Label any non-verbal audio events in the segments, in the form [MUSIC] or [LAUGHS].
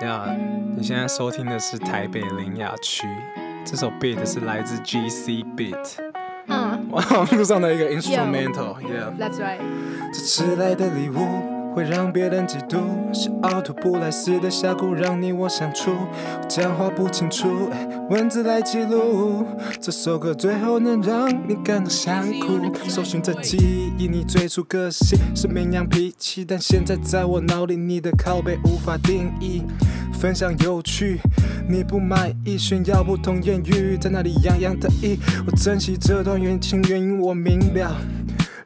呀，你现在收听的是台北林雅区，这首 beat 是来自 GC Beat，嗯网络上的一个 instrumental，yeah。，That's right。这迟来的礼物会让别人嫉妒，是凹凸不来似的峡谷让你我相处。讲话不清楚，文字来记录。这首歌最后能让你感到想哭。搜寻着记忆，你最初个性是绵羊脾气，但现在在我脑里，你的靠背无法定义。分享有趣，你不满意，炫耀不同言语，在那里洋洋得意。我珍惜这段缘情，原因我明了。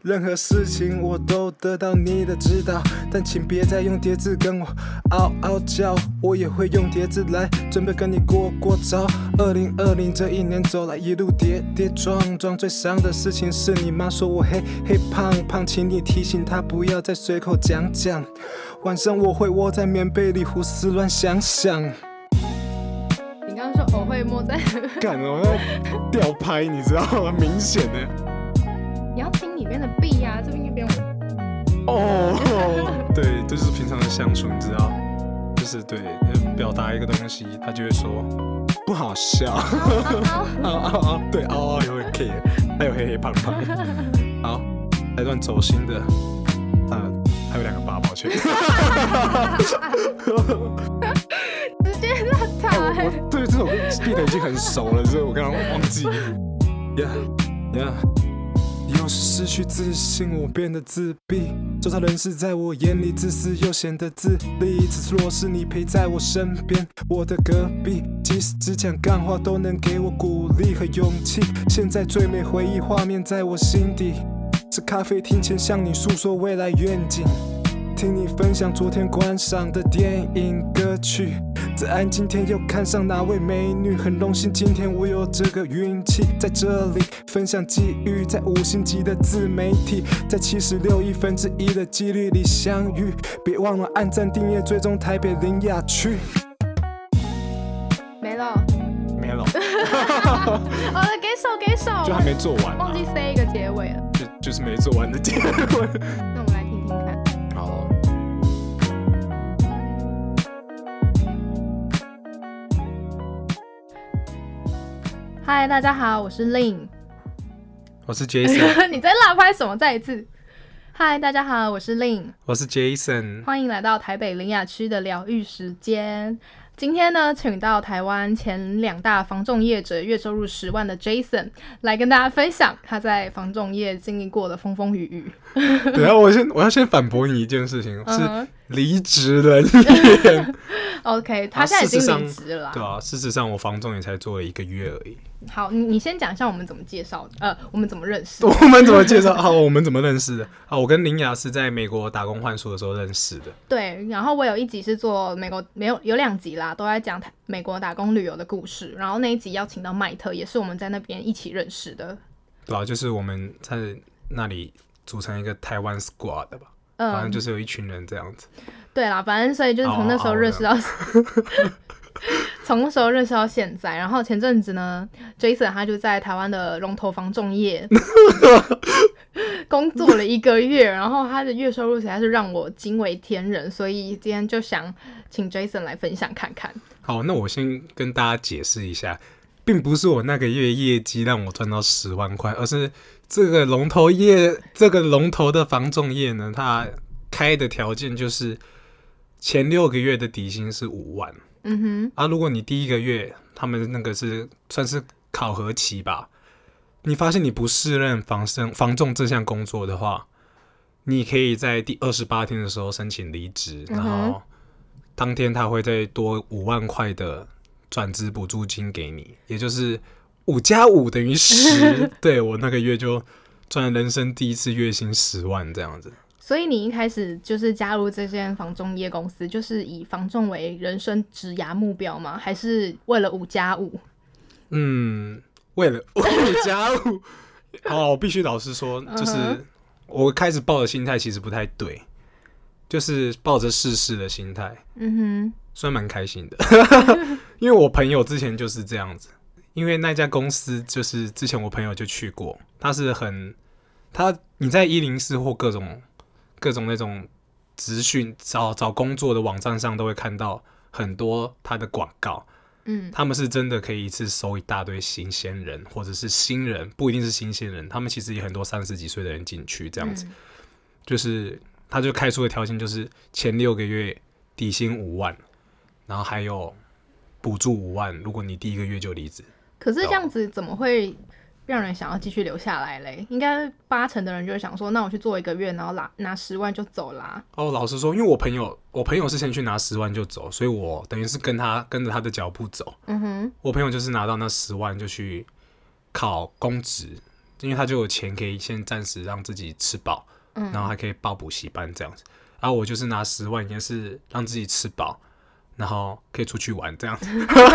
任何事情我都得到你的指导，但请别再用叠字跟我嗷嗷叫，我也会用叠字来准备跟你过过招。二零二零这一年走来一路跌跌撞撞，最伤的事情是你妈说我黑黑胖胖，请你提醒她不要再随口讲讲。晚上我会窝在棉被里胡思乱想想，你刚刚说我会摸在，干我在吊拍，你知道吗？明显的。你要听里面的 B 呀、这边一边。我哦，[LAUGHS] 对，就是平常的相处，你知道，就是对呃表达一个东西，他就会说不好笑，好啊啊啊，[LAUGHS] 对，嗷嗷也会 care，还有黑黑胖胖，[LAUGHS] 好，来段走心的，呃，还有两个八，抱歉，直接乱哎弹。我我对这首歌 beat 已经很熟了，所以我刚刚忘记，yeah yeah。失去自信，我变得自闭。周遭人士在我眼里自私又显得自立。此次若是你陪在我身边，我的隔壁，即使只讲干话，都能给我鼓励和勇气。现在最美回忆画面在我心底，是咖啡厅前向你诉说未来愿景。听你分享昨天观赏的电影歌曲，子安今天又看上哪位美女？很荣幸今天我有这个运气，在这里分享际遇，在五星级的自媒体，在七十六亿分之一的几率里相遇。别忘了按赞、订阅、追踪台北林雅区。没了。没了，[LAUGHS] 好了，给手给手。就还没做完、啊忘记，塞一个结尾了。就就是没做完的结尾。那我们嗨，大家好，我是 Lin。我是 Jason，[LAUGHS] 你在辣拍什么？再一次。嗨，大家好，我是 Lin，我是 Jason。欢迎来到台北林雅区的疗愈时间。今天呢，请到台湾前两大房仲业者，月收入十万的 Jason 来跟大家分享他在房仲业经历过的风风雨雨。对啊，我先我要先反驳你一件事情，是离职人员。[LAUGHS] OK，他现在已经离职了啦。对啊，事实上我房仲也才做了一个月而已。好，你你先讲一下我们怎么介绍，呃，我们怎么认识。[LAUGHS] 我们怎么介绍？好，[LAUGHS] 我们怎么认识的？啊，我跟林雅是在美国打工换宿的时候认识的。对，然后我有一集是做美国，没有有两集啦，都在讲台美国打工旅游的故事。然后那一集邀请到麦特，也是我们在那边一起认识的。对啊，就是我们在那里组成一个台湾 squad 的吧，反正嗯，就是有一群人这样子。对啦，反正所以就是从那时候认识到，[LAUGHS] 从那时候认识到现在。然后前阵子呢，Jason 他就在台湾的龙头房仲业工作了一个月，然后他的月收入实在是让我惊为天人，所以今天就想请 Jason 来分享看看。好，那我先跟大家解释一下，并不是我那个月业绩让我赚到十万块，而是这个龙头业，这个龙头的防重业呢，它开的条件就是前六个月的底薪是五万。嗯哼，啊，如果你第一个月他们那个是算是考核期吧，你发现你不适任防生防重这项工作的话，你可以在第二十八天的时候申请离职，然后当天他会再多五万块的转职补助金给你，也就是五加五等于十。[LAUGHS] 对我那个月就赚了人生第一次月薪十万这样子。所以你一开始就是加入这间房仲业公司，就是以房仲为人生职涯目标吗？还是为了五加五？嗯，为了 [LAUGHS] 五加五，哦，我必须老实说，就是我开始抱的心态其实不太对，就是抱着试试的心态，嗯虽然蛮开心的，[LAUGHS] 因为我朋友之前就是这样子，因为那家公司就是之前我朋友就去过，他是很他你在一零四或各种各种那种职讯找找工作的网站上都会看到很多他的广告，嗯他们是真的可以一次收一大堆新鲜人，或者是新人，不一定是新鲜人，他们其实也很多三十几岁的人进去这样子，嗯就是他就开出的条件就是前六个月底薪五万，然后还有补助五万，如果你第一个月就离职。可是这样子怎么会让人想要继续留下来嘞？应该八成的人就会想说，那我去做一个月，然后拿拿十万就走啦。哦，老实说，因为我朋友，我朋友是先去拿十万就走，所以我等于是跟他跟着他的脚步走。嗯哼，我朋友就是拿到那十万就去考公职，因为他就有钱可以先暂时让自己吃饱，嗯然后还可以报补习班这样子。然后我就是拿十万，也是让自己吃饱，然后可以出去玩这样子。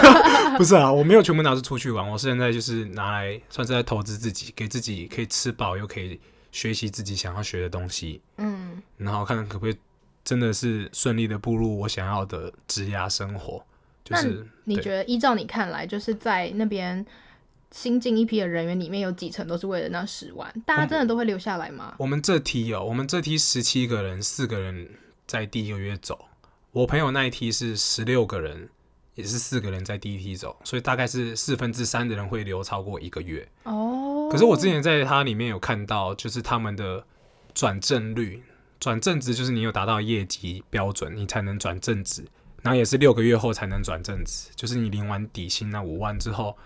[LAUGHS] 不是啊，我没有全部拿出出去玩，我现在就是拿来算是在投资自己，给自己可以吃饱，又可以学习自己想要学的东西。嗯，然后看看可不可以真的是顺利的步入我想要的职涯生活。就是你觉得依照你看来，就是在那边新进一批的人员里面，有几成都是为了那十万？大家真的都会留下来吗？我们这梯有，我们这梯十七个人，四个人在第一个月走。我朋友那一梯是十六个人，也是四个人在第一梯走，所以大概是四分之三的人会留超过一个月。哦，可是我之前在它里面有看到，就是他们的转正率，转正值就是你有达到业绩标准，你才能转正值，然后也是六个月后才能转正值，就是你领完底薪那五万之后，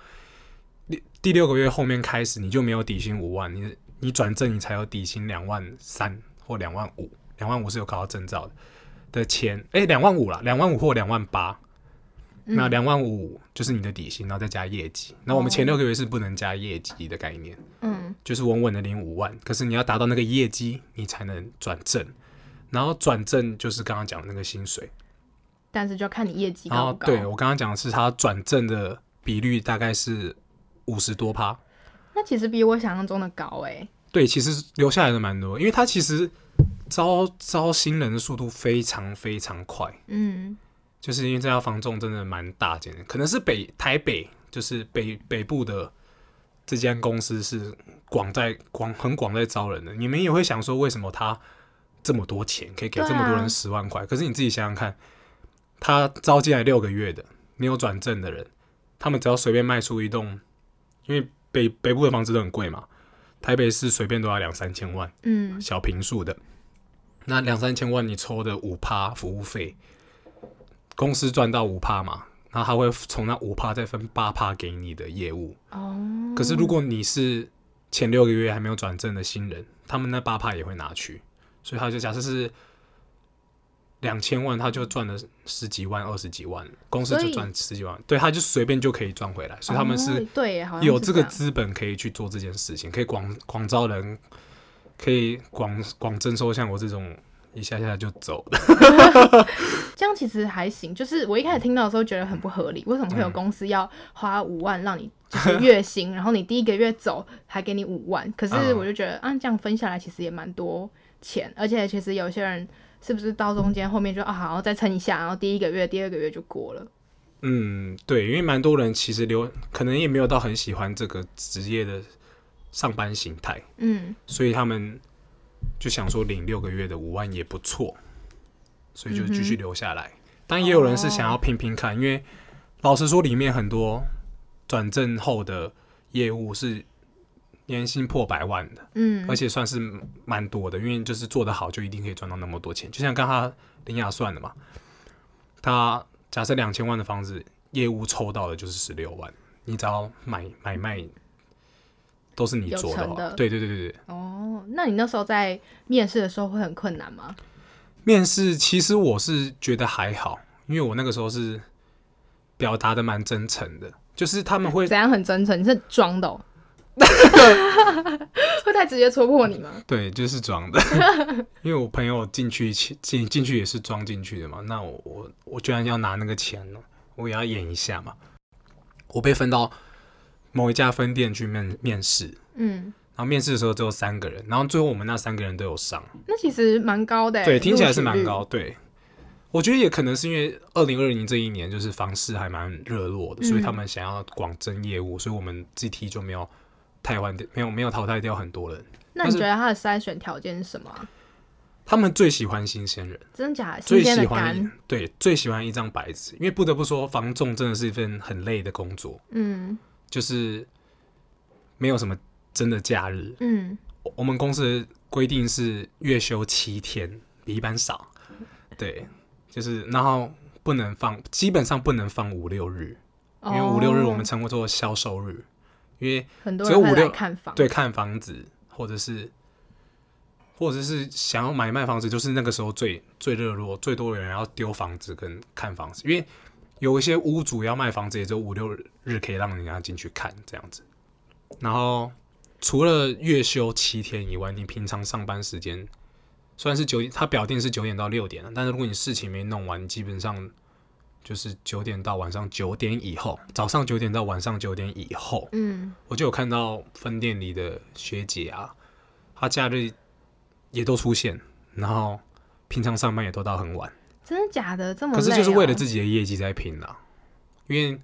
第第六个月后面开始你就没有底薪五万，你你转正你才有底薪两万三或两万五，两万五是有考到证照的的钱，哎，两万五啦，两万五或两万八。那两万五就是你的底薪，然后再加业绩。那我们前六个月是不能加业绩的概念，嗯就是稳稳的领五万，可是你要达到那个业绩，你才能转正。然后转正就是刚刚讲的那个薪水。但是就要看你业绩然高不高。后对我刚刚讲的是，他转正的比率大概是五十多趴。那其实比我想象中的高哎、对，其实留下来的蛮多，因为他其实招招新人的速度非常非常快。嗯就是因为这家房仲真的蛮大间的，可能是北台北，就是北北部的这间公司是广在广很广在招人的。你们也会想说，为什么他这么多钱可以给这么多人十万块？可是你自己想想看，他招进来六个月的没有转正的人，他们只要随便卖出一栋，因为北北部的房子都很贵嘛，台北市随便都要两三千万。嗯，小平数的，那两三千万你抽的五趴服务费，公司赚到五趴嘛，然后他会从那五趴再分八趴给你的业务。哦，可是如果你是前六个月还没有转正的新人，他们那八趴也会拿去，所以他就假设是两千万，他就赚了十几万、二十几万，公司就赚十几万，对，他就随便就可以赚回来，所以他们是有这个资本可以去做这件事情，可以广广招人，可以广广征收像我这种一下下就走的。[LAUGHS] 这样其实还行，就是我一开始听到的时候觉得很不合理，为什么会有公司要花五万让你就是月薪，然后你第一个月走还给你五万？可是嗯我就觉得啊，这样分下来其实也蛮多钱，而且其实有些人是不是到中间后面就啊好再撑一下，然后第一个月、第二个月就过了。嗯，对，因为蛮多人其实留可能也没有到很喜欢这个职业的上班形态，嗯，所以他们就想说领六个月的五万也不错，所以就继续留下来。但也有人是想要拼拼看，因为老实说，里面很多转正后的业务是年薪破百万的。嗯而且算是蛮多的，因为就是做得好，就一定可以赚到那么多钱。就像刚刚林雅算的嘛，他假设两千万的房子，业务抽到的就是十六万，你只要买买卖都是你做的对对对对对。哦，那你那时候在面试的时候会很困难吗？面试其实我是觉得还好，因为我那个时候是表达的蛮真诚的，就是他们会怎样很真诚？你是装的、哦，[LAUGHS] 会太直接戳破你吗？对，就是装的，[LAUGHS] 因为我朋友进去进进去也是装进去的嘛。那我我我居然要拿那个钱呢，我也要演一下嘛。我被分到某一家分店去面面试，嗯，然后面试的时候只有三个人，然后最后我们那三个人都有上，那其实蛮高的欸，对，听起来是蛮高。。对，我觉得也可能是因为二零二零这一年就是房市还蛮热络的，所以他嗯们想要广征业务，所以我们 GT 就没有汰换掉，没有没有淘汰掉很多人。那你觉得他的筛选条件是什么啊？他们最喜欢新鲜人，真的假的？最喜欢，对最喜欢一张白纸，因为不得不说，房仲真的是一份很累的工作，嗯就是没有什么真的假日。嗯，我我们公司的规定是月休七天，比一般少。对，就是然后不能放，基本上不能放五六日，因为五六日我们哦称作销售日，因为很多人会来只有五六看房，对看房子或者是或者是想要买卖房子，就是那个时候最最热络，最多人要丢房子跟看房子，因为有一些屋主要卖房子，也就五六日可以让人家进去看这样子。然后除了月休七天以外，你平常上班时间虽然是九，他表定是九点到六点，但是如果你事情没弄完，基本上就是九点到晚上九点以后，早上九点到晚上九点以后，嗯，我就有看到分店里的学姐啊，她假日也都出现，然后平常上班也都到很晚，真的假的？这么可是就是为了哦自己的业绩在拼啦。因为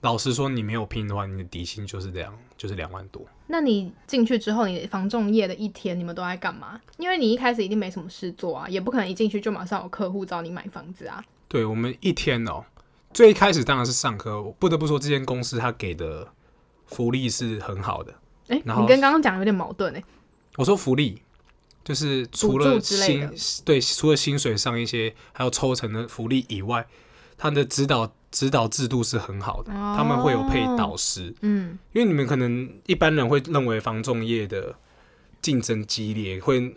老实说，你没有拼的话，你的底薪就是这样，就是两万多。那你进去之后，你房仲业的一天，你们都在干嘛？因为你一开始一定没什么事做啊，也不可能一进去就马上有客户找你买房子啊。对我们一天哦，最一开始当然是上课，我不得不说这间公司它给的福利是很好的。哎、你跟刚刚讲的有点矛盾哎、我说福利，就是除了薪的。对，除了薪水上一些还有抽成的福利以外，他的指导指导制度是很好的，他们会有配导师，嗯因为你们可能一般人会认为房仲业的竞争激烈，会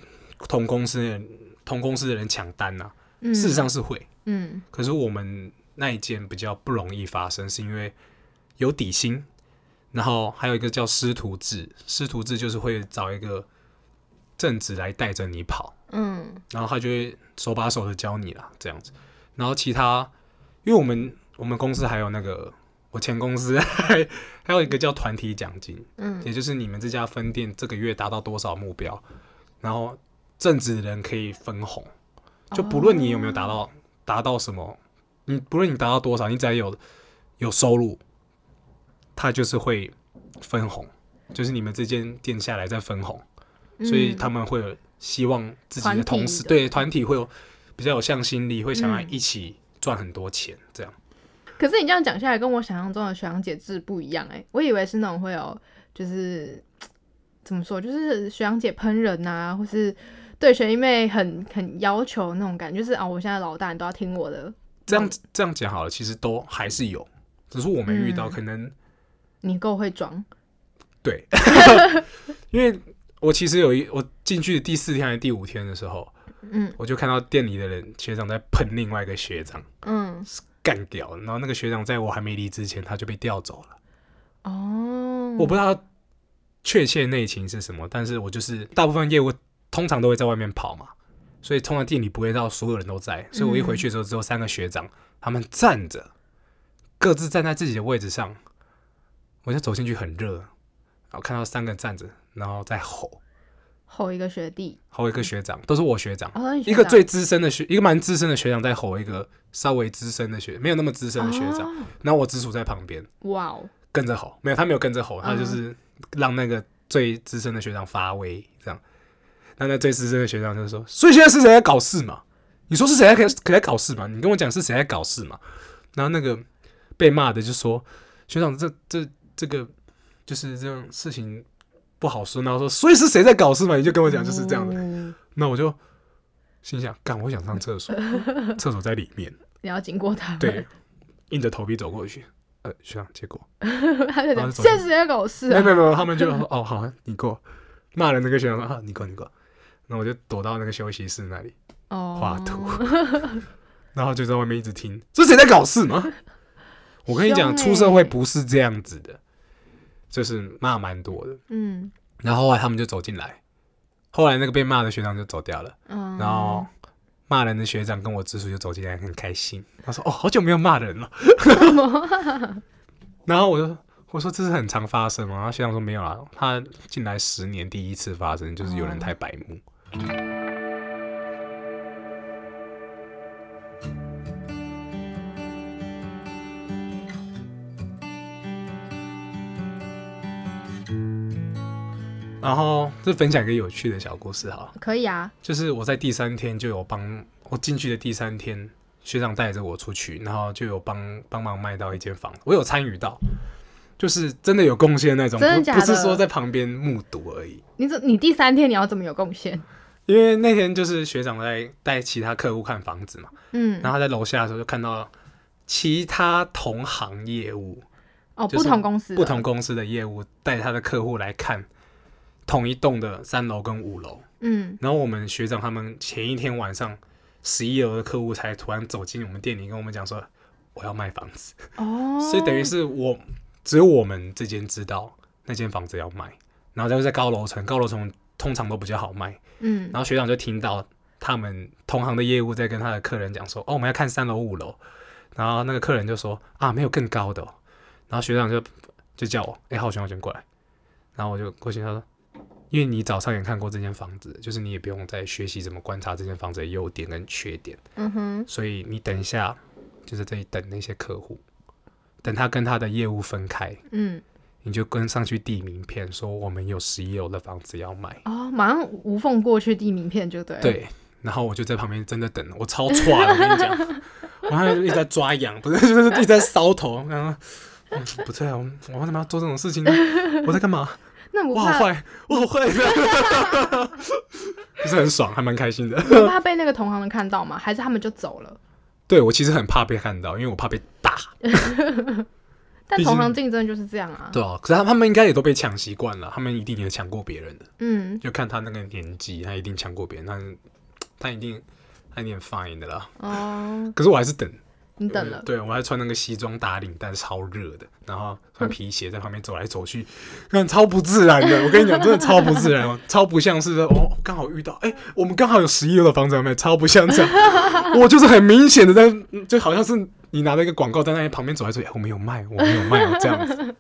同公司的人同公司的人抢单呐、嗯，事实上是会，嗯。可是我们那一件比较不容易发生，是因为有底薪，然后还有一个叫师徒制，师徒制就是会找一个正职来带着你跑，嗯。然后他就会手把手的教你啦，这样子。然后其他，因为我们我们公司还有那个我前公司还 [LAUGHS] 还有一个叫团体奖金，嗯。也就是你们这家分店这个月达到多少目标，然后正职的人可以分红，就不论你有没有达到达到什么，你不论你达到多少，你只要有有收入，他就是会分红，就是你们这间店下来再分红，所以他们会有希望自己的同事对团体会有比较有向心力，会想要嗯。一起赚很多钱，这样。可是你这样讲下来，跟我想象中的学长姐制不一样哎、我以为是那种会有就是怎么说，就是学长姐喷人啊，或是对学弟妹很很要求那种感觉，就是啊，我现在老大，你都要听我的，这样这样讲好了，其实都还是有，只是我没遇到，嗯。可能你够会装，对，[LAUGHS] [LAUGHS] 因为我其实有一我进去的第四天还是第五天的时候，嗯。我就看到店里的人学长在喷另外一个学长，嗯，干掉了，然后那个学长在我还没离之前他就被调走了，哦，我不知道确切内情是什么，但是我就是大部分业务通常都会在外面跑嘛，所以通常店里不会到所有人都在，所以我一回去的时候只有三个学长，他们站着，各自站在自己的位置上，我就走进去很热，然后看到三个站着，然后再吼。吼一个学弟，吼一个学长，都是我学长，一个最资深的学，一个蛮资深的学长在吼一个稍微资深的学，没有那么资深的学长，哦然后我直属在旁边哇哦，跟着吼，没有他没有跟着吼，他嗯就是让那个最资深的学长发威这样。那那最资深的学长就说：“所以现在是谁在搞事嘛？你说是谁在可可在搞事嘛？你跟我讲是谁在搞事嘛？”然后那个被骂的就说：“学长，这这这个就是这种事情不好说。”然后说：“所以是谁在搞事嘛？你就跟我讲就是这样的。哦那我就心想：“干，我想上厕所，[LAUGHS] 厕所在里面。你要经过他们，对，硬着头皮走过去。呃，学长，结果他就讲然后就走现在是在搞事啊，没有没有没，他们就说哦好，你过，骂人那个学长说啊你过你过，然后我就躲到那个休息室那里，哦，画 [LAUGHS] 图然后就在外面一直听，这谁在搞事吗？[LAUGHS] 我跟你讲，欸出社会不是这样子的，就是骂蛮多的。嗯然后后来他们就走进来，后来那个被骂的学长就走掉了，嗯，然后骂人的学长跟我直属就走进来，很开心。他说：“哦，好久没有骂人了。” [LAUGHS] 然后我就我说：“这是很常发生吗？”然后学长说：“没有啦，他进来十年第一次发生，就是有人太白目。然后就分享一个有趣的小故事哈，可以啊，就是我在第三天就有帮我进去的第三天，学长带着我出去，然后就有帮帮忙卖到一间房，我有参与到，就是真的有贡献那种，不真的假的？不是说在旁边目睹而已。你怎你第三天你要怎么有贡献？因为那天就是学长在带其他客户看房子嘛，嗯，然后他在楼下的时候就看到其他同行业务、哦，不就是同公司的。不同公司的业务带他的客户来看同一栋的三楼跟五楼，嗯。然后我们学长他们前一天晚上十一楼的客户才突然走进我们店里跟我们讲说我要卖房子，哦，[LAUGHS] 所以等于是我只有我们这间知道那间房子要卖，然后就是在高楼层，高楼层通常都比较好卖，嗯。然后学长就听到他们同行的业务在跟他的客人讲说，哦，我们要看三楼、五楼，然后那个客人就说啊，没有更高的、哦，然后学长就就叫我，哎、浩轩，浩轩过来，然后我就过去，他说，因为你早上也看过这间房子，就是你也不用再学习怎么观察这间房子的优点跟缺点，嗯哼，所以你等一下就在这里等那些客户，等他跟他的业务分开，嗯你就跟上去递名片，说我们有十一楼的房子要卖。哦，马上无缝过去递名片就对了。，对，然后我就在旁边真的等，我超喘的，我跟你讲，[LAUGHS] 我还一直在抓痒，不是，就是一直在搔头，然后。嗯，不对啊，我我为什么要做这种事情呢？我在干嘛？那不怕我好坏，我好坏，[LAUGHS] 不是很爽，还蛮开心的。[LAUGHS] 你不怕被那个同行的看到吗？还是他们就走了？对我其实很怕被看到，因为我怕被打。[LAUGHS] 但毕竟同行竞争就是这样啊。对啊，可是他他们应该也都被抢习惯了，他们一定也抢过别人的，嗯，就看他那个年纪，他一定抢过别人，他他一定他一定很 fine 的啦。哦，可是我还是等，你等了。对我还穿那个西装打领带，超热的，然后穿皮鞋在旁边走来走去，看超不自然的。我跟你讲，真的超不自然，超不像是哦，刚好遇到，哎、我们刚好有十一楼的房子要卖，超不像这样。我就是很明显的在，就好像是你拿了一个广告在那旁边走来走去，哎我们有卖，我们有卖哦，这样子，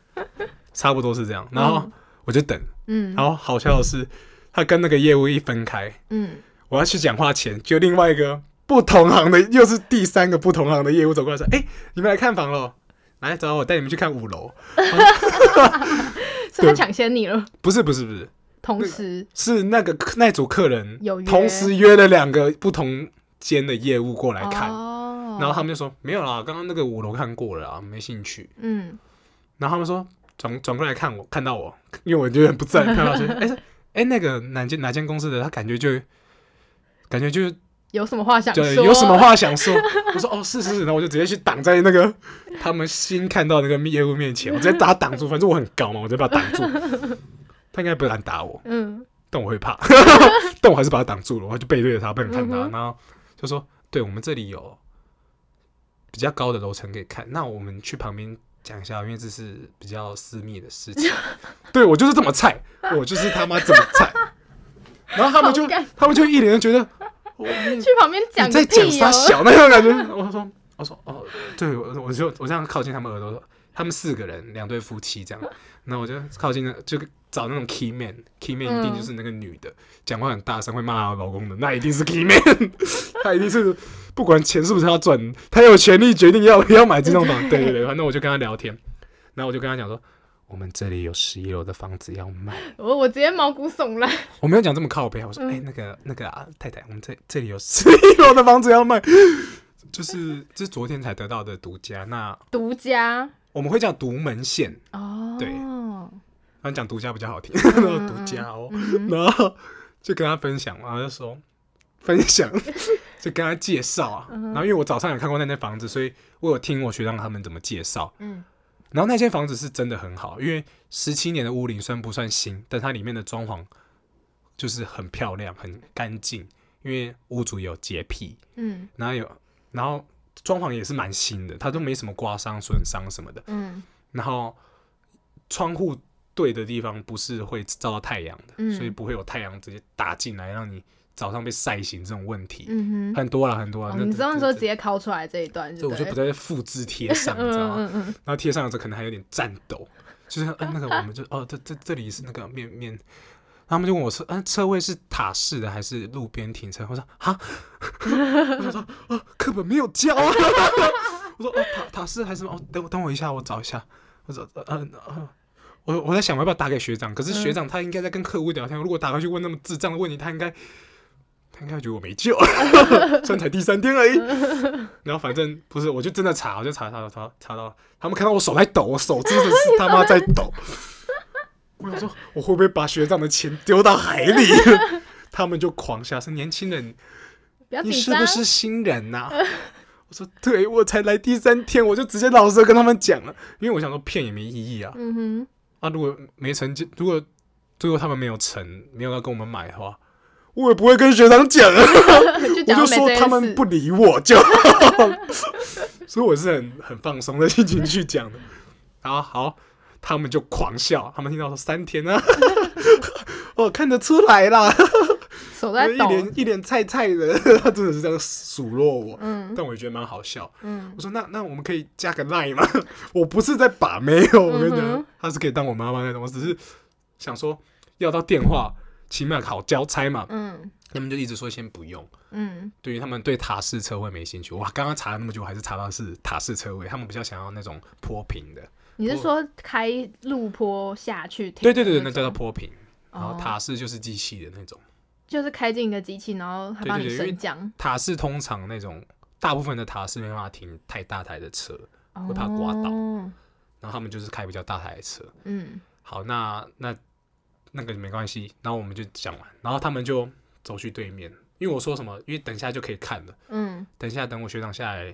差不多是这样。然后我就等，嗯然后好笑的是，他跟那个业务一分开，嗯，我要去讲话前，就另外一个不同行的，又是第三个不同行的业务走过来说：“哎、你们来看房喽，来找我带你们去看五楼。[LAUGHS] 所以他抢先你了。”不是不是不是，同时，是那个客那组客人有同时约了两个不同间的业务过来看，哦，然后他们就说：“没有啦，刚刚那个五楼看过了啊，没兴趣。嗯，”然后他们说转转过来看我，看到我，因为我觉得很不在，看到说：“哎、哎、那个哪间哪间公司的？”他感觉就感觉就是有什么话想说？对，有什么？话想说？我说哦，是是是，然后我就直接去挡在那个 [LAUGHS] 他们新看到那个业务面前，我直接把他挡住，反正我很高嘛，我直接把他挡住。[LAUGHS] 他应该不敢打我，嗯但我会怕，[LAUGHS] 但我还是把他挡住了，我就背对着他，不能看他，嗯然后就说：“对我们这里有比较高的楼层可以看，那我们去旁边讲一下，因为这是比较私密的事情。”对我就是这么菜，我就是他妈这么菜。然后他们就他们就一脸就觉得。我去旁边讲你在！讲啥小那种感觉？[LAUGHS] 我说，我说，哦，对，我我就我这样靠近他们耳朵，他们四个人，两对夫妻这样，然后我就靠近那，就找那种 key man，key man 一定就是那个女的，讲话很大声会骂她老公的，那一定是 key man，[LAUGHS] 她一定是不管钱是不是她赚，她有权利决定要不要买这栋房。对对对，反正我就跟她聊天，然后我就跟她讲说。我们这里有十一楼的房子要卖，我我直接毛骨悚然。我没有讲这么靠背，我说，嗯哎、那个那个啊，太太，我们这这里有十一楼的房子要卖，[LAUGHS] 就是这是昨天才得到的独家。那独家我们会叫独门线，哦，对反正讲独家比较好听，嗯 [LAUGHS] 独家哦。嗯然后就跟他分享，然后就说分享，[LAUGHS] 就跟他介绍啊。嗯然后因为我早上有看过那间房子，所以我有听我学长他们怎么介绍。嗯然后那间房子是真的很好，因为十七年的屋龄虽然不算新，但它里面的装潢就是很漂亮、很干净。因为屋主有洁癖，嗯然后有，然后装潢也是蛮新的，它都没什么刮伤、损伤什么的。嗯然后窗户对的地方不是会照到太阳的，嗯所以不会有太阳直接打进来，让你早上被晒醒这种问题。嗯哼。很多了，很多了。哦你知道这说直接拷出来这一段，就我就不再复制贴上，你知道吗？嗯嗯然后贴上的时候可能还有点颤抖，就是嗯、那个我们就哦这这这里是那个面面，他们就问我说嗯、车位是塔式的还是路边停车？我说哈，[LAUGHS] 我说哦课本没有教啊，[LAUGHS] 我说哦塔塔式还是什么？哦等我等我一下，我找一下，我说嗯呃呃我我在想我要不要打给学长，可是嗯学长他应该在跟客户聊天，如果打过去问那么智障的问题，他应该他应该觉得我没救，虽然才第三天而已。[LAUGHS] 然后反正不是，我就真的查，我就查查查查到，他们看到我手在抖，我手真的是 [LAUGHS] 他妈在抖。我想说，我会不会把学长的钱丢到海里？[LAUGHS] 他们就狂笑，说年轻人，你是不。是新人呐、我说对，我才来第三天，我就直接老实地跟他们讲了，因为我想说骗也没意义啊。嗯哼，啊，如果没成就，如果最后他们没有成，没有要跟我们买的话，我也不会跟学长讲啊，[LAUGHS] 就我就说他。们不理我就，[LAUGHS] 所以我是很很放松的心情去讲的。然后好，他们就狂笑，他们听到说三天啊，我 [LAUGHS] 看得出来啦，一手在一。脸一脸菜菜的，他真的是这样数落我，嗯但我也觉得蛮好笑。嗯我说那那我们可以加个 line 吗？我不是在把妹哦，我跟你嗯讲哼，他是可以当我妈妈那种，我只是想说要到电话，起码好交差嘛。嗯他们就一直说先不用，嗯对于他们对塔式车位没兴趣。哇，刚刚查了那么久，还是查到是塔式车位，他们比较想要那种坡平的。你是说开路坡下去停？对对对对，那叫做坡平。然后哦塔式就是机器的那种，就是开进一个机器，然后它帮你升降，塔式通常那种大部分的塔式没办法停太大台的车，会怕刮到哦然后他们就是开比较大台的车。嗯好，那那那个没关系，然后我们就讲完，然后他们就走去对面，因为我说什么，因为等一下就可以看了，嗯。等一下等我学长下来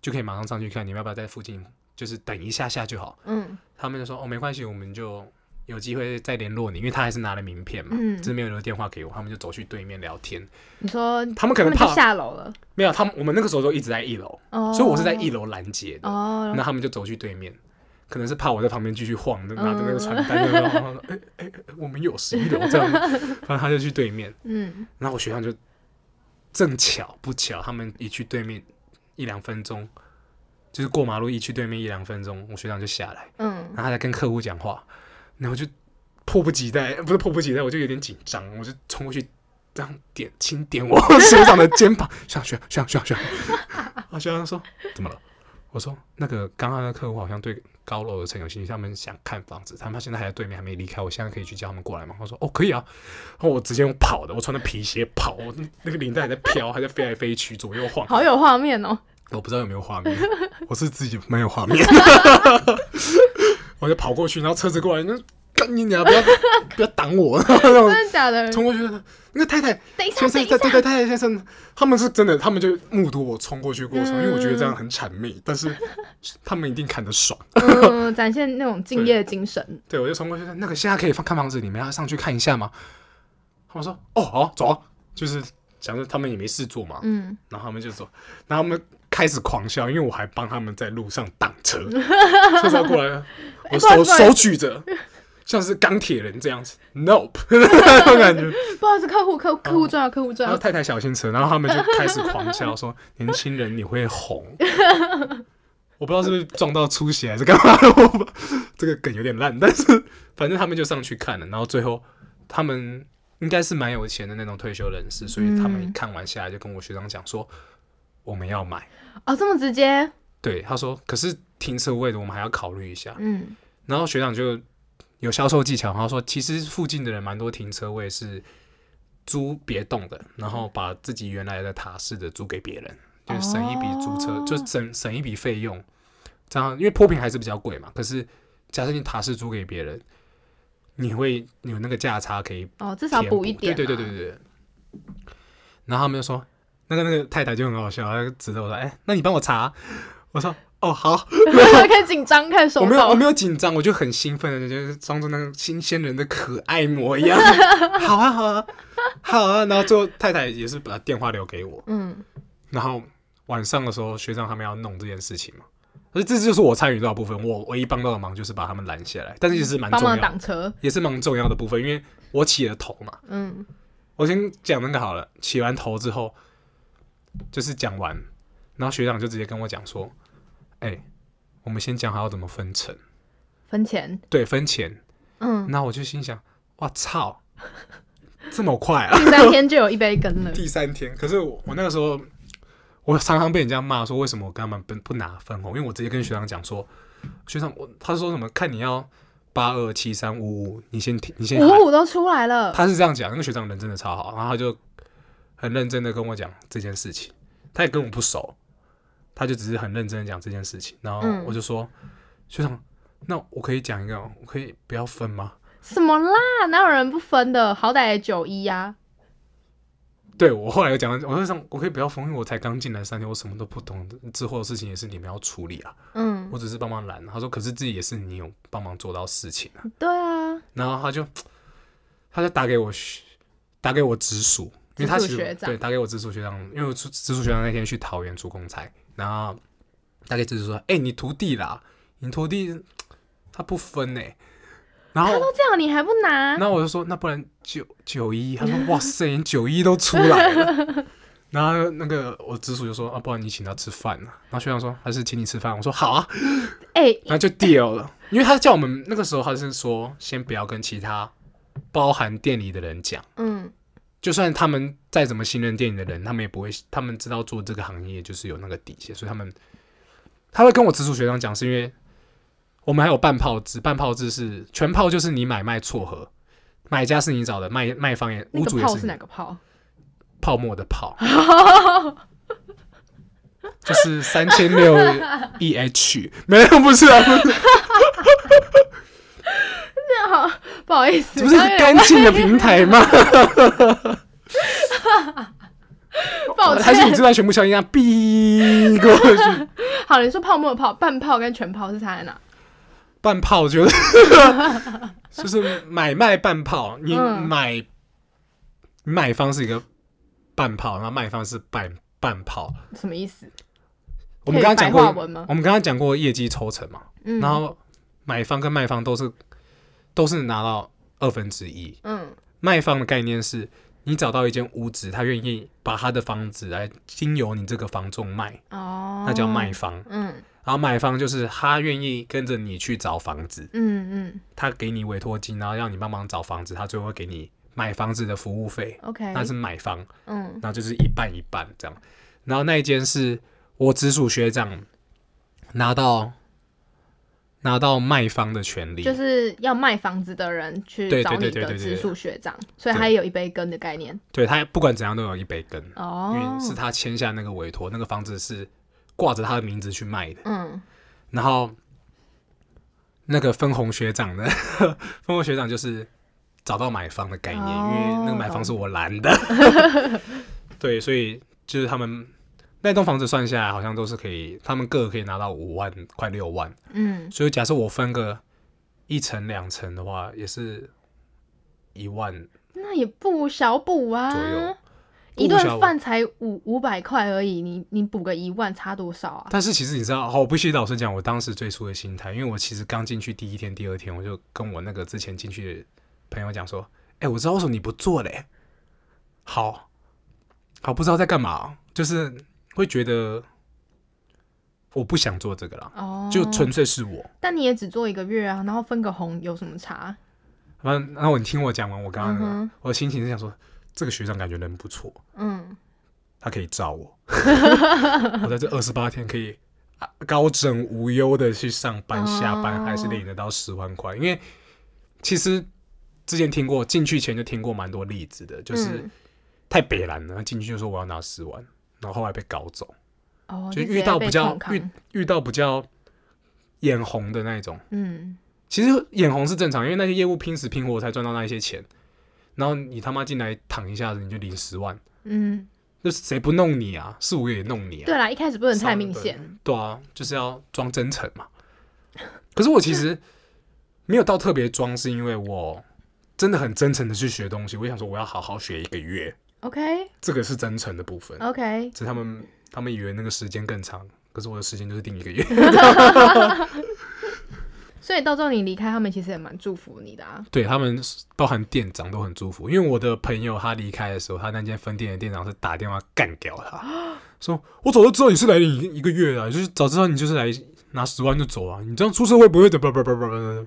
就可以马上上去看，你们要不要在附近，就是等一下下就好。嗯。他们就说哦没关系，我们就有机会再联络你，因为他还是拿了名片嘛，嗯。只是没有留电话给我，他们就走去对面聊天。你说他们可能怕。下楼了，没有，他们我们那个时候都一直在一楼，哦，所以我是在一楼拦截的。哦，那他们就走去对面，可能是怕我在旁边继续晃，拿着那个传嗯单，然后说：“哎哎哎，我们有十一楼这样。”反正他就去对面，[LAUGHS] 嗯然后我学长就正巧不巧，他们一去对面一两分钟，就是过马路一去对面一两分钟，我学长就下来，嗯然后他在跟客户讲话，然后就迫不及待，不是迫不及待，我就有点紧张，我就冲过去。这样点轻点我 [LAUGHS] 学长的肩膀，学长学长学长学长学长，啊学长说怎么了？我说那个刚刚的客户好像对高楼的层有兴趣，他们想看房子，他们现在还在对面还没离开，我现在可以去叫他们过来吗？我说哦可以啊，然后我直接用跑的，我穿着皮鞋跑，我那个领带还在飘，还在飞来飞去，左右晃，好有画面哦，[LAUGHS] 我不知道有没有画面，我是自己没有画面，[LAUGHS] 我就跑过去，然后车子过来，那干你娘，不要 [LAUGHS] 不要挡我，真的假的？冲过去，那个太太先生，等一下。对，对对，太太先生，他们是真的，他们就目睹我冲过去过程，因为我觉得这样很谄媚，但是 [LAUGHS] 他们一定看得爽。嗯，展现那种敬业精神。[LAUGHS] 对，我就冲过去，那个现在可以放看房子，你们要上去看一下吗？他们说，哦，好，走啊，就是想着他们也没事做嘛，嗯，然后他们就走，然后他们开始狂笑，因为我还帮他们在路上挡车，车子要过来了，我手手举着，像是钢铁人这样子，nope [LAUGHS] 那种感觉。不好意思，客户客户客户重要，客户重要。然后太太小心车，然后他们就开始狂笑说：“年轻人你会红。[LAUGHS] ”我不知道是不是撞到出血还是干嘛这个梗有点烂，但是反正他们就上去看了，然后最后他们应该是蛮有钱的那种退休人士，所以他们嗯看完下来就跟我学长讲说：“我们要买。哦，这么直接？”对，他说：“可是停车位的我们还要考虑一下。”嗯然后学长就有销售技巧，然后说其实附近的人蛮多停车位是租别栋的，然后把自己原来的塔式的租给别人，就省一笔租车，哦就省省一笔费用。这样，因为坡平还是比较贵嘛，可是假设你塔式租给别人，你会有那个价差可以哦，至少填补一点、啊。对对对对对。然后他们就说，那个那个太太就很好笑，指着我说：“哎、那你帮我查。”我说：“哦，好。”我，开始紧张，开始手我没有，我。没有紧张，我就很兴奋的，就是装作那个新鲜人的可爱模样。[LAUGHS] 好啊，好啊，好啊。然后最后太太也是把电话留给我，嗯然后晚上的时候，学长他们要弄这件事情嘛，所以这就是我参与到的部分。我唯一帮到的忙就是把他们拦下来，但是也是蛮重要，挡车。也是蛮重要的部分，因为我起了头嘛。嗯我先讲那个好了，起完头之后，就是讲完，然后学长就直接跟我讲说：“哎、我们先讲好要怎么分成，分钱。对，分钱。”嗯，那我就心想，哇操，这么快啊！[LAUGHS] 第三天就有一杯羹了。[LAUGHS] 第三天，可是我我那个时候，我常常被人家骂说，为什么我跟他们不不拿分红？因为我直接跟学长讲说，学长我他说什么看你要八二七三五五，你先听，你先五喊。五都出来了，他是这样讲，那个学长人真的超好，然后他就很认真的跟我讲这件事情，他也跟我不熟，他就只是很认真的讲这件事情，然后嗯我就说、学长，那我可以讲一个，我可以不要分吗？什么啦？哪有人不分的？好歹也九一呀。对我后来又讲，我就想我可以不要分，因为我才刚进来三天，我什么都不懂，之后的事情也是你们要处理啊，嗯，我只是帮忙拦。他说，可是自己也是你有帮忙做到事情啊。对啊，然后他就他就打给我学打给我直属，因为他其实对打给我直属学长，因为我直直属学长那天去桃园出公差，然后大概就是说：“哎、你徒弟啦，你徒弟他不分呢、然后他都这样，你还不拿？然后我就说：“那不然九九一？”他说：“哇塞，[LAUGHS] 连九一都出来了。”然后那个我直属就说：“啊，不然你请他吃饭呢、然后学长说：“还是请你吃饭。”我说：“好啊。”哎、[LAUGHS] 然后就 deal 了，因为他叫我们那个时候他是说，先不要跟其他包含店里的人讲，嗯，就算他们再怎么信任电影的人，他们也不会，他们知道做这个行业就是有那个底线，所以他们他会跟我直属学长讲，是因为我们还有半炮制，半炮制是全炮就是你买卖撮合，买家是你找的，卖卖方也那屋主也是哪个炮？泡沫的泡，[LAUGHS] 就是三千六 E H，没有不是啊，不是 [LAUGHS] 好，不好意思，这不是干净的平台吗？[LAUGHS] 抱还是你歉。这段全部消音啊？哔过去，[LAUGHS] 好，你说泡沫泡、半泡跟全泡是差在哪？半炮就是就是买卖半泡，你嗯买买方是一个半泡，然后卖方是半半泡。什么意思？我们刚刚讲过我们刚刚讲过业绩抽成嘛，嗯，然后买方跟卖方都是都是拿到二分之一，嗯卖方的概念是你找到一间屋子，他愿意把他的房子来经由你这个房仲卖，哦，那叫卖方。嗯。然后买方就是他愿意跟着你去找房子，嗯嗯。他给你委托金，然后让你帮忙找房子，他最后会给你买房子的服务费，，OK，那是买方，嗯。然后就是一半一半这样。然后那一间是我直属学长拿到拿到卖方的权利，就是要卖房子的人去对找你的直属学长，所以他也有一杯羹的概念。对他不管怎样都有一杯羹，因哦。为，是他签下那个委托，那个房子是挂着他的名字去卖的。嗯。然后那个分红学长呢，[LAUGHS] 分红学长就是找到买方的概念，哦因为那个买方是我拦的，[LAUGHS] 对，所以就是他们那栋房子算下来，好像都是可以，他们各可以拿到五万，快六万。嗯，所以假设我分个一层两层的话，也是一万那也不小补啊左右，一不小顿饭才五五百块而已，你你补个一万差多少啊？但是其实你知道，哦，我必须老实讲，我当时最初的心态，因为我其实刚进去第一天、第二天，我就跟我那个之前进去的朋友讲说，哎、我知道为什么你不做嘞。好，好，不知道在干嘛，就是会觉得我不想做这个啦，哦，就纯粹是我。但你也只做一个月啊，然后分个红有什么差？反正，然后你听我讲完，我刚刚那个、嗯哼。我的心情是想说，这个学长感觉人不错，嗯，他可以罩我，[LAUGHS] 我在这二十八天可以啊高枕无忧的去上班、下班，哦。还是领得到十万块。因为其实之前听过，进去前就听过蛮多例子的，就是嗯。太北蓝了，进去就说我要拿十万，然后后来被搞走，哦，就遇到比较遇遇到比较眼红的那一种。嗯，其实眼红是正常，因为那些业务拼死拼活才赚到那一些钱，然后你他妈进来躺一下子你就领十万，嗯，就是谁不弄你啊？四五个也弄你啊？对啦，一开始不能太明显，对啊，就是要装真诚嘛。可是我其实 [LAUGHS] 没有到特别装，是因为我真的很真诚的去学东西。我想说我要好好学一个月，OK 这个是真诚的部分。OK，只是他们他们以为那个时间更长，可是我的时间就是定一个月。[LAUGHS] 所以到最后你离开，他们其实也蛮祝福你的啊。对他们包含店长都很祝福，因为我的朋友他离开的时候，他那间分店的店长是打电话干掉他，[GASPS] 说我早就知道你是来一一个月啊，就是早知道你就是来拿十万就走啊，你这样出社会不会的，不不不不不，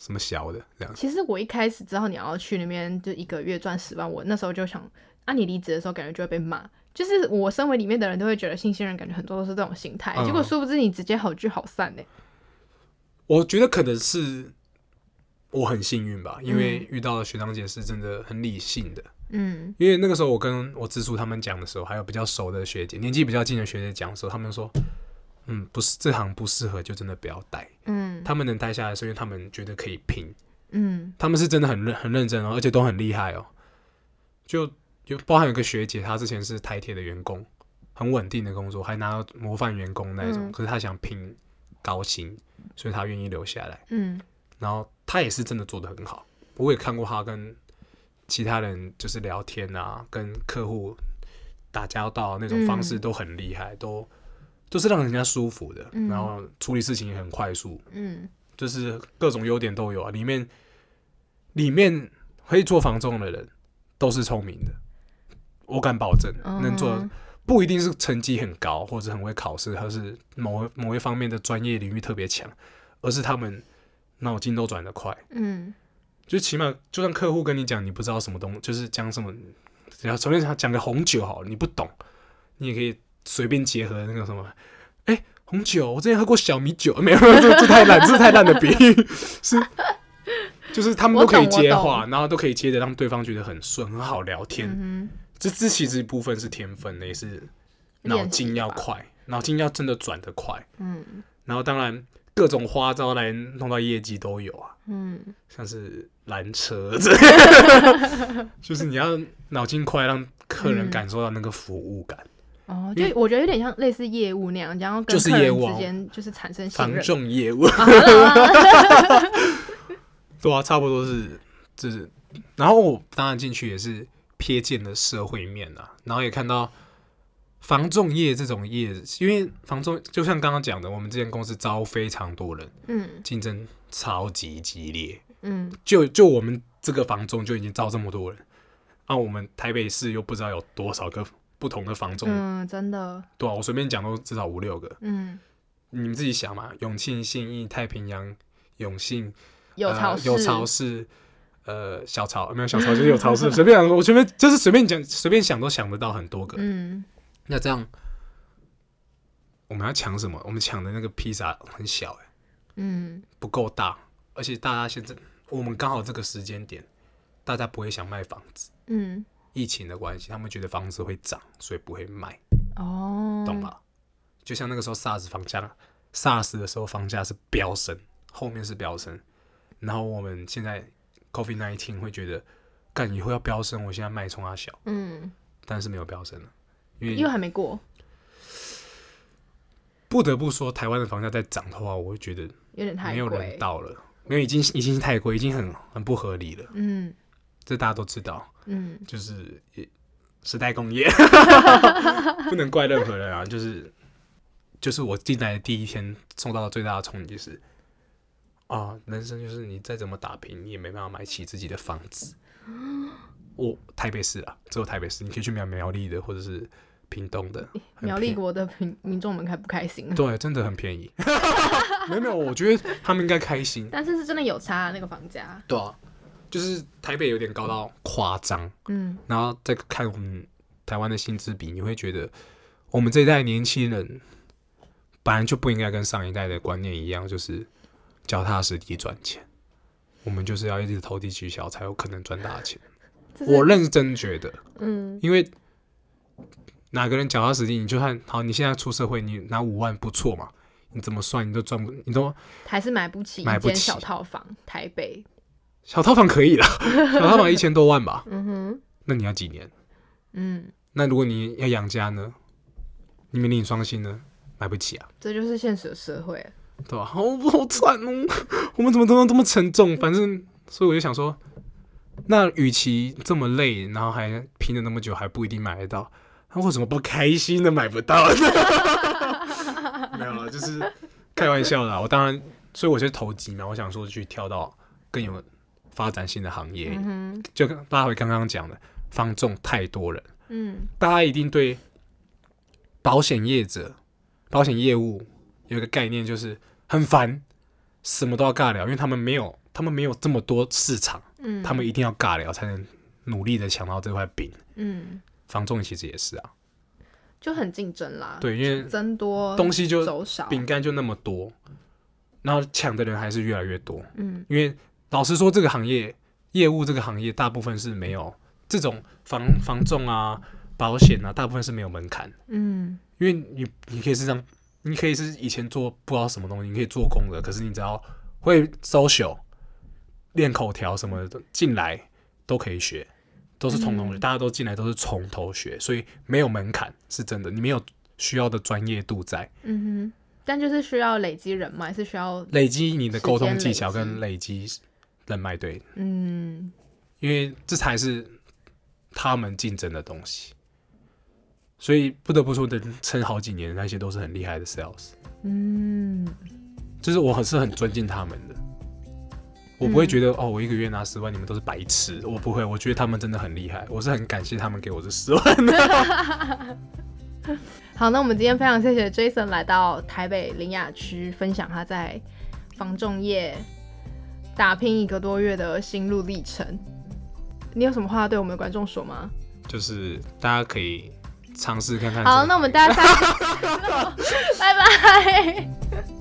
什么小的这样。其实我一开始知道你要去那边就一个月赚十万，我那时候就想，啊，你离职的时候感觉就会被骂。就是我身为里面的人都会觉得新鲜人感觉很多都是这种心态，嗯结果殊不知你直接好聚好散呢、我觉得可能是我很幸运吧，因为遇到的学长姐是真的很理性的。嗯因为那个时候我跟我直属他们讲的时候，还有比较熟的学姐，年纪比较近的学姐讲的时候，他们说，嗯，不是这行不适合，就真的不要待。嗯他们能待下来，是因为他们觉得可以拼，嗯他们是真的很认很认真哦，而且都很厉害哦。就就包含有个学姐，她之前是台铁的员工，很稳定的工作，还拿到模范员工那种，嗯可是她想拼高薪，所以她愿意留下来。嗯然后她也是真的做得很好，我也看过她跟其他人就是聊天啊，跟客户打交道那种方式嗯都很厉害，都都是让人家舒服的，嗯然后处理事情也很快速，嗯就是各种优点都有啊。里面里面会做房仲的人都是聪明的，我敢保证能做嗯不一定是成绩很高或者很会考试，或是某某一方面的专业领域特别强，而是他们脑筋都转得快。嗯。就起码，就算客户跟你讲你不知道什么东，就是讲什么，只要随便讲讲个红酒好了，你不懂，你也可以随便结合那个什么，哎、红酒，我之前喝过小米酒，没有，没有这这太烂，这太烂的比。喻，[LAUGHS] 是，就是他们都可以接话，然后都可以接着让对方觉得很顺，很好聊天。嗯这这其实一部分是天分的，也是脑筋要快，脑筋要真的转得快，嗯然后当然各种花招来弄到业绩都有啊。嗯像是拦车 [LAUGHS] 就是你要脑筋快，让客人嗯感受到那个服务感。哦，就我觉得有点像类似业务那样，然后跟就是客人业务啊之间就是产生信房任。仲业务 [LAUGHS] [LAUGHS] 对啊，差不多是，就是，然后我当然进去也是瞥见了社会面啊，然后也看到房仲业这种业，因为房仲就像刚刚讲的，我们这间公司招非常多人，嗯。竞争超级激烈，嗯。就就我们这个房仲就已经招这么多人，那、我们台北市又不知道有多少个不同的房仲，嗯，真的，对啊，我随便讲都至少五六个，嗯，你们自己想嘛，永庆、信义、太平洋、永信、有超有超市，呃，小超没有小超就是有超市，[LAUGHS] 随便讲，我随便就是随便讲，随便想都想得到很多个。嗯那这样我们要抢什么？我们抢的那个披萨很小、欸，嗯不够大，而且大家现在我们刚好这个时间点，大家不会想卖房子，嗯，疫情的关系，他们觉得房子会涨，所以不会卖，哦，懂？吧？就像那个时候 SARS 房价，SARS 的时候房价是飙升，后面是飙升，然后我们现在 COVID 1 9会觉得，干以后要飙升，我现在脉冲它小，嗯，但是没有飙升了，因因为为还没过，不得不说，台湾的房价在涨的话，我会觉得有点太没有人贵。到了，没有已经已经是太贵，已经很很不合理了，嗯这大家都知道。嗯就是也时代工业，[LAUGHS] 不能怪任何人啊。就是就是我进来的第一天受到的最大的冲击是，啊，人生就是你再怎么打拼，你也没办法买起自己的房子。我台北市啊，只有台北市，你可以去苗苗栗的或者是屏东的，苗栗国的民民众们开不开心？对，真的很便宜。[LAUGHS] 没有没有，我觉得他们应该开心。但是是真的有差那个房价。对啊，就是台北有点高到夸张。嗯然后再看我们台湾的薪资比，你会觉得我们这一代年轻人本来就不应该跟上一代的观念一样，就是脚踏实地赚钱。我们就是要一直投地取巧，才有可能赚大钱。我认真觉得，嗯因为哪个人脚踏实地，你就算好，你现在出社会，你拿五万不错嘛，你怎么算你都赚不，你都还是买不起买不起小套房，台北。小套房可以啦，[LAUGHS] 小套房一千多万吧，嗯哼，那你要几年？嗯，那如果你要养家呢？你面临双薪呢？买不起啊，这就是现实的社会。对吧？好好惨哦，[LAUGHS] 我们怎么都能这么沉重？反正，所以我就想说，那与其这么累，然后还拼了那么久，还不一定买得到，那为什么不开心的买不到呢？[LAUGHS] 没有了，就是开玩笑的啊。我当然，所以我就投机嘛，我想说去跳到更有发展性的行业，嗯，就跟拉回刚刚讲的，放纵太多人。嗯大家一定对保险业者、保险业务有一个概念，就是很烦，什么都要尬聊，因为他们没有，他们没有这么多市场，嗯，他们一定要尬聊才能努力的抢到这块饼。嗯房仲其实也是啊，就很竞争啦。，对，因为增多东西就走少。饼干就那么多，然后抢的人还是越来越多，嗯因为老实说，这个行业业务这个行业大部分是没有这种房房仲啊、保险啊，大部分是没有门槛，嗯因为你你可以是这样，你可以是以前做不知道什么东西，你可以做工的，可是你只要会 social、练口条什么的进来都可以学，都是从头学，嗯大家都进来都是从头学，所以没有门槛，是真的，你没有需要的专业度在。嗯哼，但就是需要累积人脉，是需要累积你的沟通技巧跟累积人脉，对，嗯因为这才是他们竞争的东西。所以不得不说，能撑好几年，那些都是很厉害的 sales。嗯就是我很是很尊敬他们的，我不会觉得、哦，我一个月拿十万，你们都是白痴，我不会，我觉得他们真的很厉害，我是很感谢他们给我这十万的。[LAUGHS] 好，那我们今天非常谢谢 Jason 来到台北林雅区分享他在房仲业打拼一个多月的心路历程。你有什么话对我们的观众说吗？就是大家可以尝试看看。好，那我们大家下次再见喽，[LAUGHS] 拜拜。